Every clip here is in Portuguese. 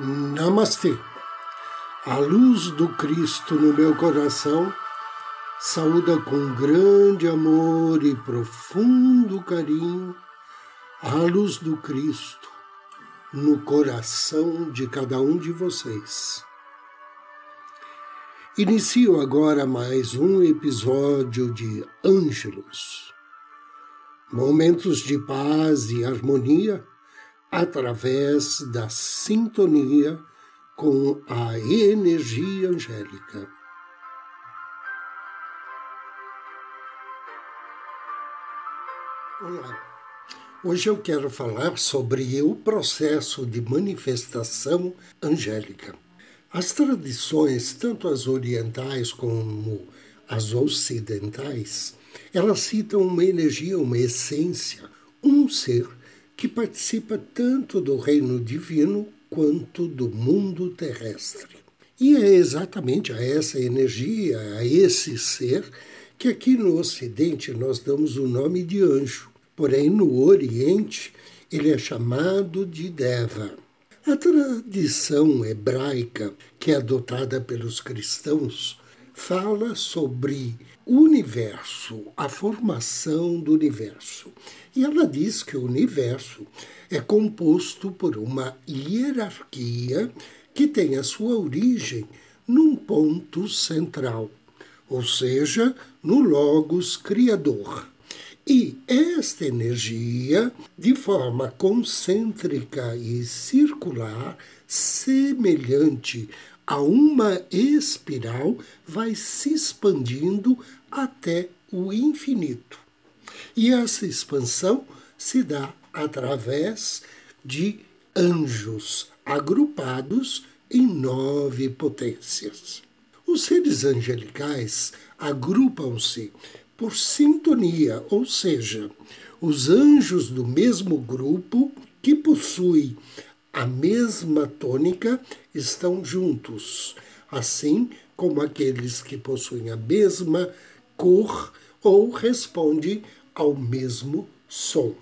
Namastê. A luz do Cristo no meu coração saúda com grande amor e profundo carinho a luz do Cristo no coração de cada um de vocês. Inicio agora mais um episódio de Ângelos, momentos de paz e harmonia através da sintonia com a energia angélica. Olá. Hoje eu quero falar sobre o processo de manifestação angélica. As tradições, tanto as orientais como as ocidentais, elas citam uma energia, uma essência, um ser que participa tanto do reino divino quanto do mundo terrestre. E é exatamente a essa energia, a esse ser, que aqui no Ocidente nós damos o nome de anjo. Porém, no Oriente, ele é chamado de Deva. A tradição hebraica, que é adotada pelos cristãos, fala sobre o universo, a formação do universo. E ela diz que o universo é composto por uma hierarquia que tem a sua origem num ponto central, ou seja, no Logos Criador. E esta energia, de forma concêntrica e circular, semelhante a uma espiral, vai se expandindo até o infinito. E essa expansão se dá através de anjos agrupados em nove potências. Os seres angelicais agrupam-se por sintonia, ou seja, os anjos do mesmo grupo que possui a mesma tônica estão juntos, assim como aqueles que possuem a mesma cor ou respondem ao mesmo som.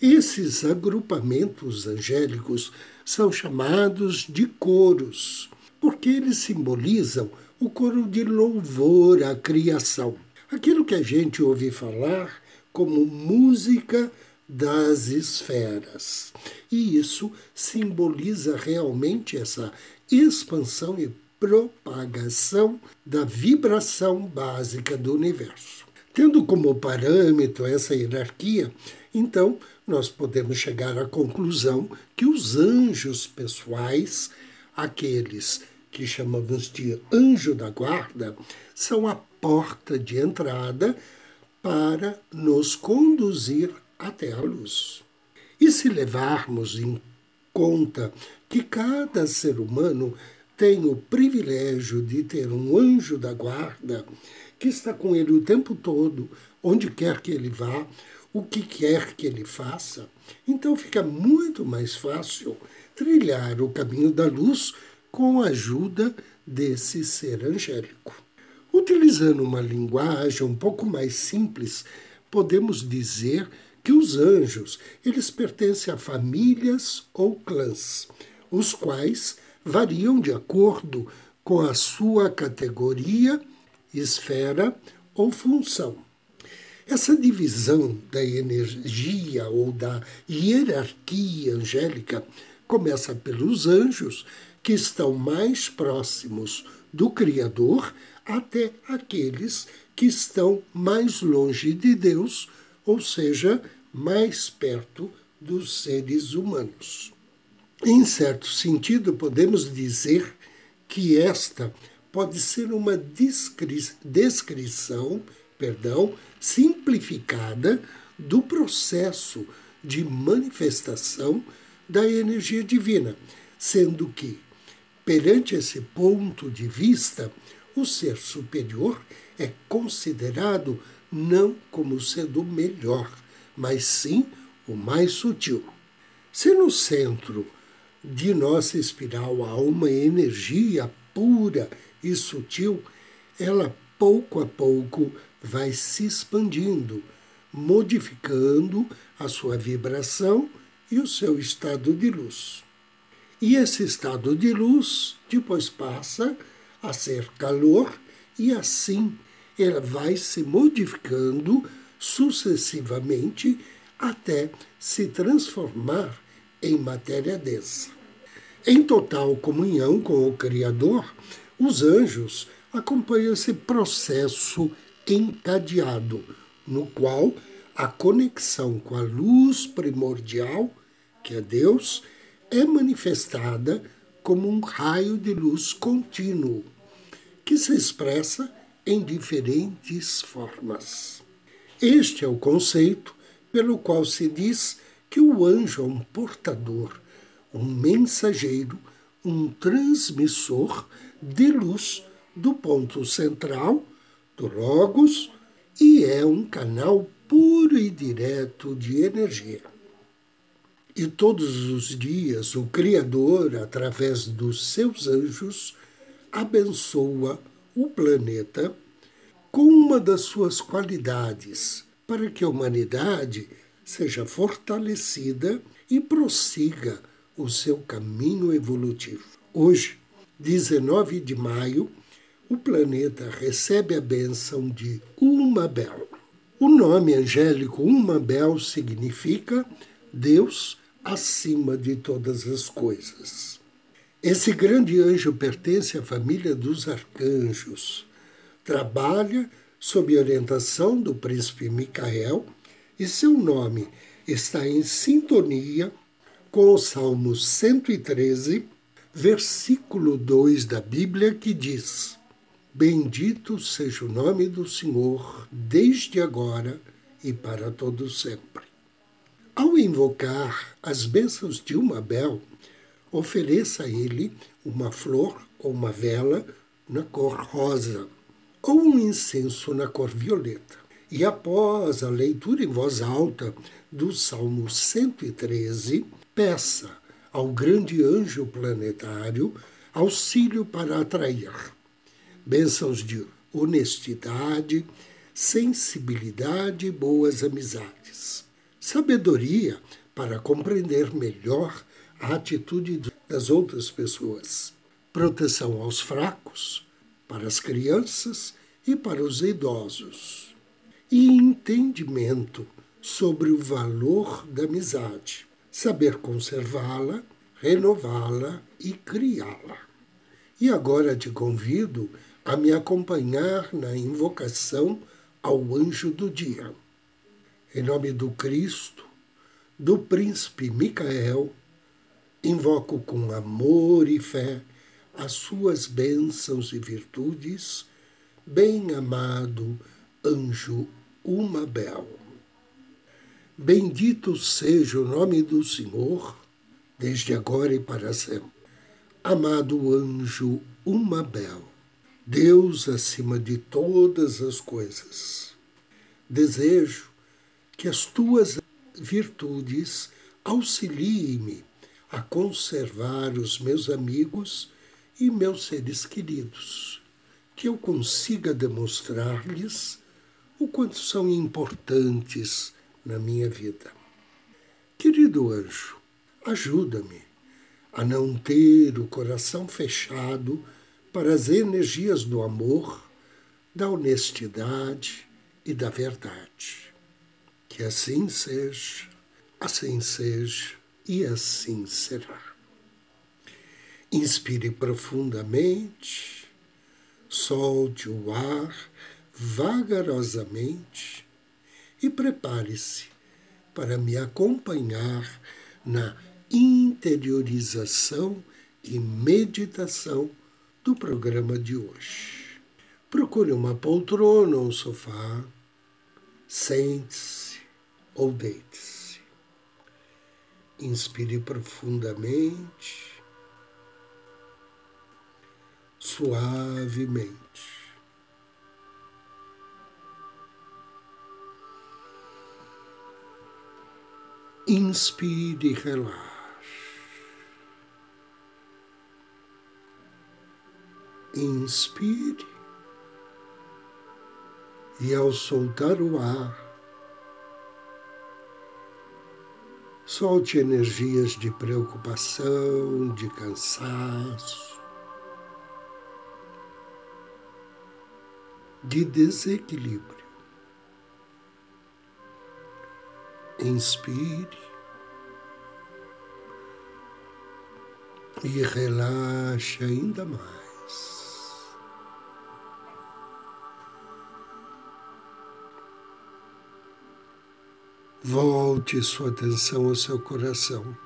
Esses agrupamentos angélicos são chamados de coros, porque eles simbolizam o coro de louvor à criação. Aquilo que a gente ouve falar como música das esferas. E isso simboliza realmente essa expansão e propagação da vibração básica do universo. Tendo como parâmetro essa hierarquia, então nós podemos chegar à conclusão que os anjos pessoais, aqueles que chamamos de anjo da guarda, são a porta de entrada para nos conduzir até a luz. E se levarmos em conta que cada ser humano tem o privilégio de ter um anjo da guarda que está com ele o tempo todo, onde quer que ele vá, o que quer que ele faça, então fica muito mais fácil trilhar o caminho da luz com a ajuda desse ser angélico. Utilizando uma linguagem um pouco mais simples, podemos dizer que os anjos, eles pertencem a famílias ou clãs, os quais variam de acordo com a sua categoria, esfera ou função. Essa divisão da energia ou da hierarquia angélica começa pelos anjos, que estão mais próximos do Criador até aqueles que estão mais longe de Deus, ou seja, mais perto dos seres humanos. Em certo sentido, podemos dizer que esta pode ser uma descri descrição, perdão, simplificada do processo de manifestação da energia divina, sendo que, perante esse ponto de vista, o ser superior é considerado não como sendo o melhor, mas sim o mais sutil. Se no centro de nossa espiral há uma energia pura e sutil, ela pouco a pouco vai se expandindo, modificando a sua vibração e o seu estado de luz. E esse estado de luz depois passa a ser calor e assim ela vai se modificando sucessivamente até se transformar em matéria densa. Em total comunhão com o Criador, os anjos acompanham esse processo encadeado, no qual a conexão com a luz primordial, que é Deus, é manifestada como um raio de luz contínuo, que se expressa em diferentes formas. Este é o conceito pelo qual se diz que o anjo é um portador, um mensageiro, um transmissor de luz do ponto central, do Logos, e é um canal puro e direto de energia. E todos os dias o Criador, através dos seus anjos, abençoa o planeta com uma das suas qualidades, para que a humanidade seja fortalecida e prossiga o seu caminho evolutivo. Hoje, 19 de maio, o planeta recebe a benção de Umabel. O nome angélico Umabel significa Deus acima de todas as coisas. Esse grande anjo pertence à família dos arcanjos. Trabalha sob orientação do príncipe Micael e seu nome está em sintonia com o Salmo 113, versículo 2 da Bíblia, que diz: Bendito seja o nome do Senhor, desde agora e para todo sempre. Ao invocar as bênçãos de uma bel, ofereça a ele uma flor ou uma vela na cor rosa, ou um incenso na cor violeta. E após a leitura em voz alta do Salmo 113, peça ao grande anjo planetário auxílio para atrair bênçãos de honestidade, sensibilidade e boas amizades. Sabedoria para compreender melhor a atitude das outras pessoas. Proteção aos fracos, para as crianças e para os idosos. E entendimento sobre o valor da amizade. Saber conservá-la, renová-la e criá-la. E agora te convido a me acompanhar na invocação ao anjo do dia. Em nome do Cristo, do príncipe Micael, invoco com amor e fé as suas bênçãos e virtudes, bem-amado anjo Umabel. Bendito seja o nome do Senhor, desde agora e para sempre. Amado anjo Umabel Deus acima de todas as coisas. Desejo que as tuas virtudes auxiliem-me a conservar os meus amigos e meus seres queridos, que eu consiga demonstrar-lhes o quanto são importantes na minha vida. Querido anjo, ajuda-me a não ter o coração fechado para as energias do amor, da honestidade e da verdade. Que assim seja, assim seja e assim será. Inspire profundamente, solte o ar vagarosamente e prepare-se para me acompanhar na interiorização e meditação do programa de hoje. Procure uma poltrona ou um sofá, sente-se ou deite-se. Inspire profundamente, suavemente. Inspire e relaxe. inspire e ao soltar o ar, Solte energias de preocupação, de cansaço, de desequilíbrio. Inspire e relaxe ainda mais. Volte sua atenção ao seu coração.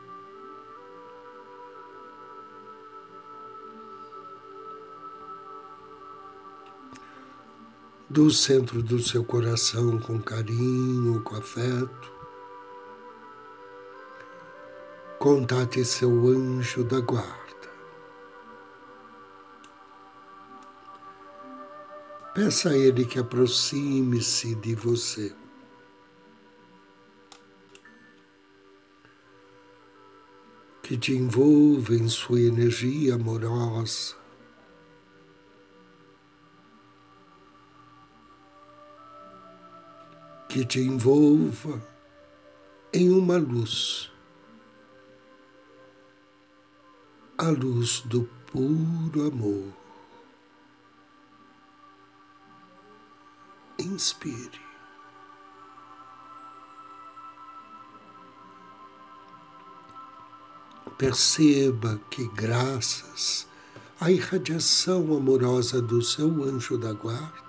Do centro do seu coração, com carinho, com afeto, contate seu anjo da guarda. Peça a ele que aproxime-se de você. que te envolva em sua energia amorosa. Que te envolva em uma luz, a luz do puro amor. Inspire. Perceba que, graças à irradiação amorosa do seu anjo da guarda,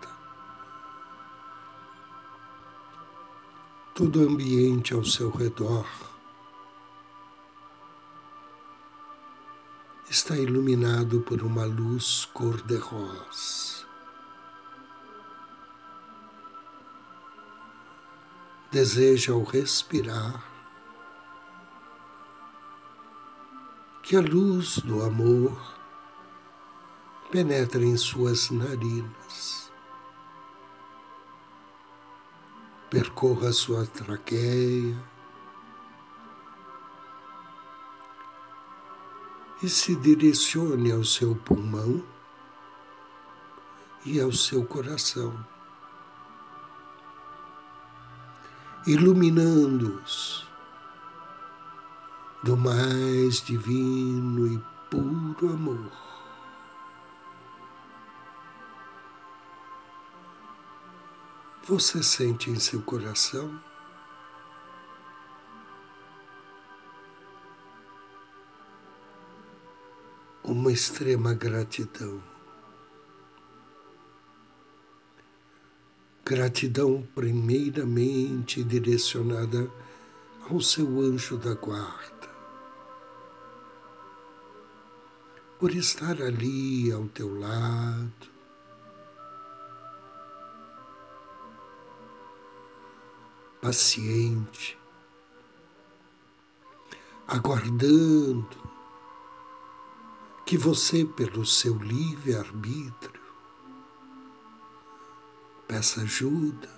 todo o ambiente ao seu redor. Está iluminado por uma luz cor-de-rosa. Deseja ao respirar. Que a luz do amor penetre em suas narinas, percorra sua traqueia e se direcione ao seu pulmão e ao seu coração, iluminando-os do mais divino e puro amor. Você sente em seu coração uma extrema gratidão. Gratidão primeiramente direcionada ao seu anjo da guarda por estar ali ao teu lado. Paciente, aguardando que você, pelo seu livre-arbítrio, peça ajuda,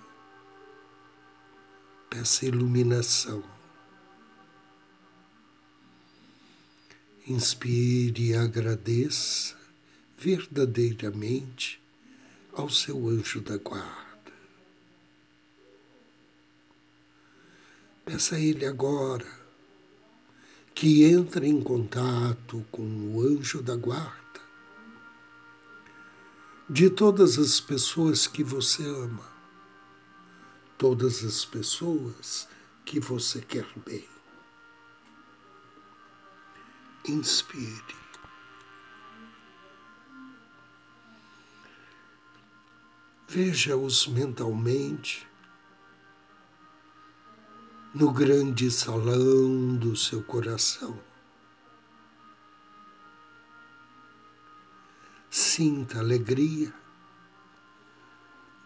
peça iluminação. Inspire e agradeça verdadeiramente ao seu anjo da guarda. Peça a ele agora que entre em contato com o anjo da guarda de todas as pessoas que você ama, todas as pessoas que você quer bem inspire. Veja-os mentalmente no grande salão do seu coração. Sinta alegria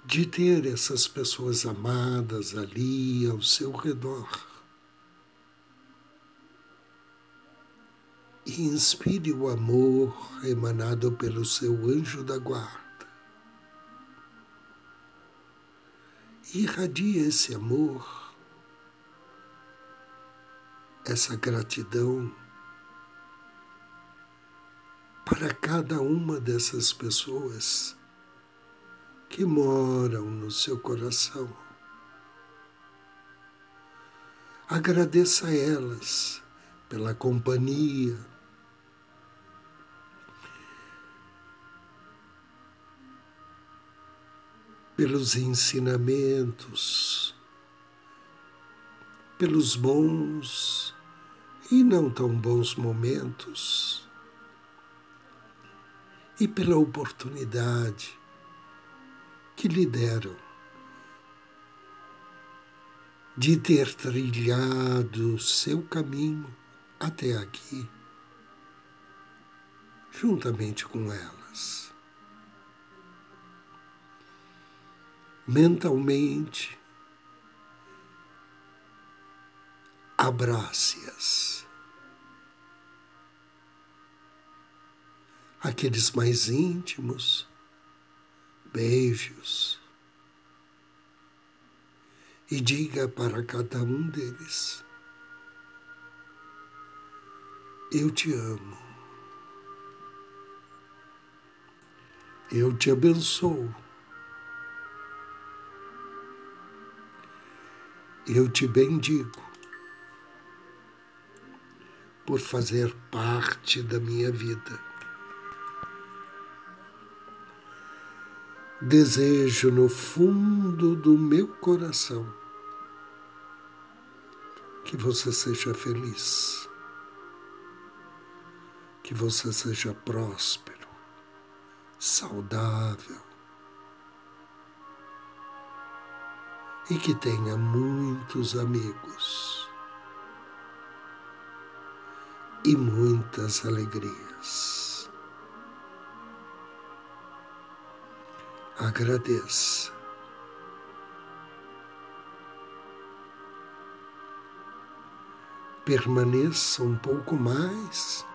de ter essas pessoas amadas ali ao seu redor. e inspire o amor emanado pelo seu anjo da guarda. Irradie esse amor, essa gratidão para cada uma dessas pessoas que moram no seu coração. Agradeça a elas pela companhia, pelos ensinamentos, pelos bons e não tão bons momentos e pela oportunidade que lhe deram de ter trilhado seu caminho até aqui, juntamente com elas. Mentalmente, abrace-as. Aqueles mais íntimos, beijos e diga para cada um deles: Eu te amo. Eu te abençoo. Eu te bendigo por fazer parte da minha vida. Desejo no fundo do meu coração que você seja feliz, que você seja próspero, saudável e que tenha muitos amigos e muitas alegrias. agradeça. Permaneça um pouco mais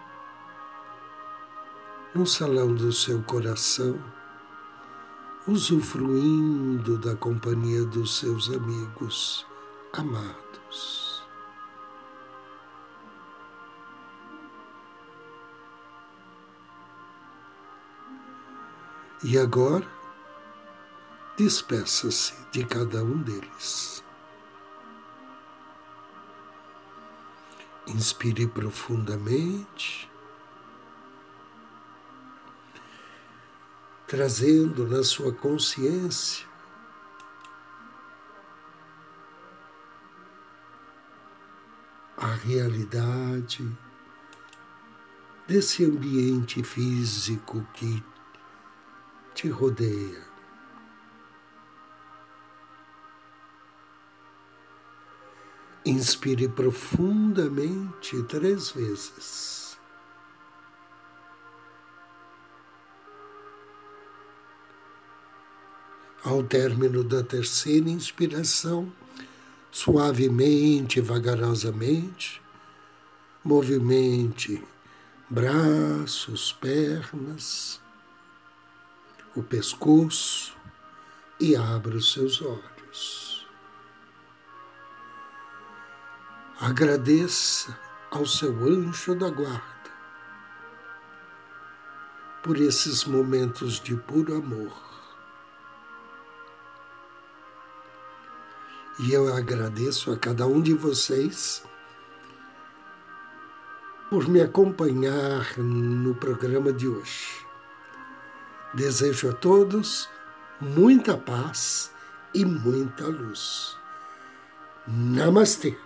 no salão do seu coração, usufruindo da companhia dos seus amigos amados. E agora, despeça-se de cada um deles. Inspire profundamente, trazendo na sua consciência a realidade desse ambiente físico que te rodeia. Inspire profundamente três vezes. Ao término da terceira inspiração, suavemente, vagarosamente, movimente braços, pernas, o pescoço e abra os seus olhos. Agradeça ao seu anjo da guarda por esses momentos de puro amor. E eu agradeço a cada um de vocês por me acompanhar no programa de hoje. Desejo a todos muita paz e muita luz. Namastê.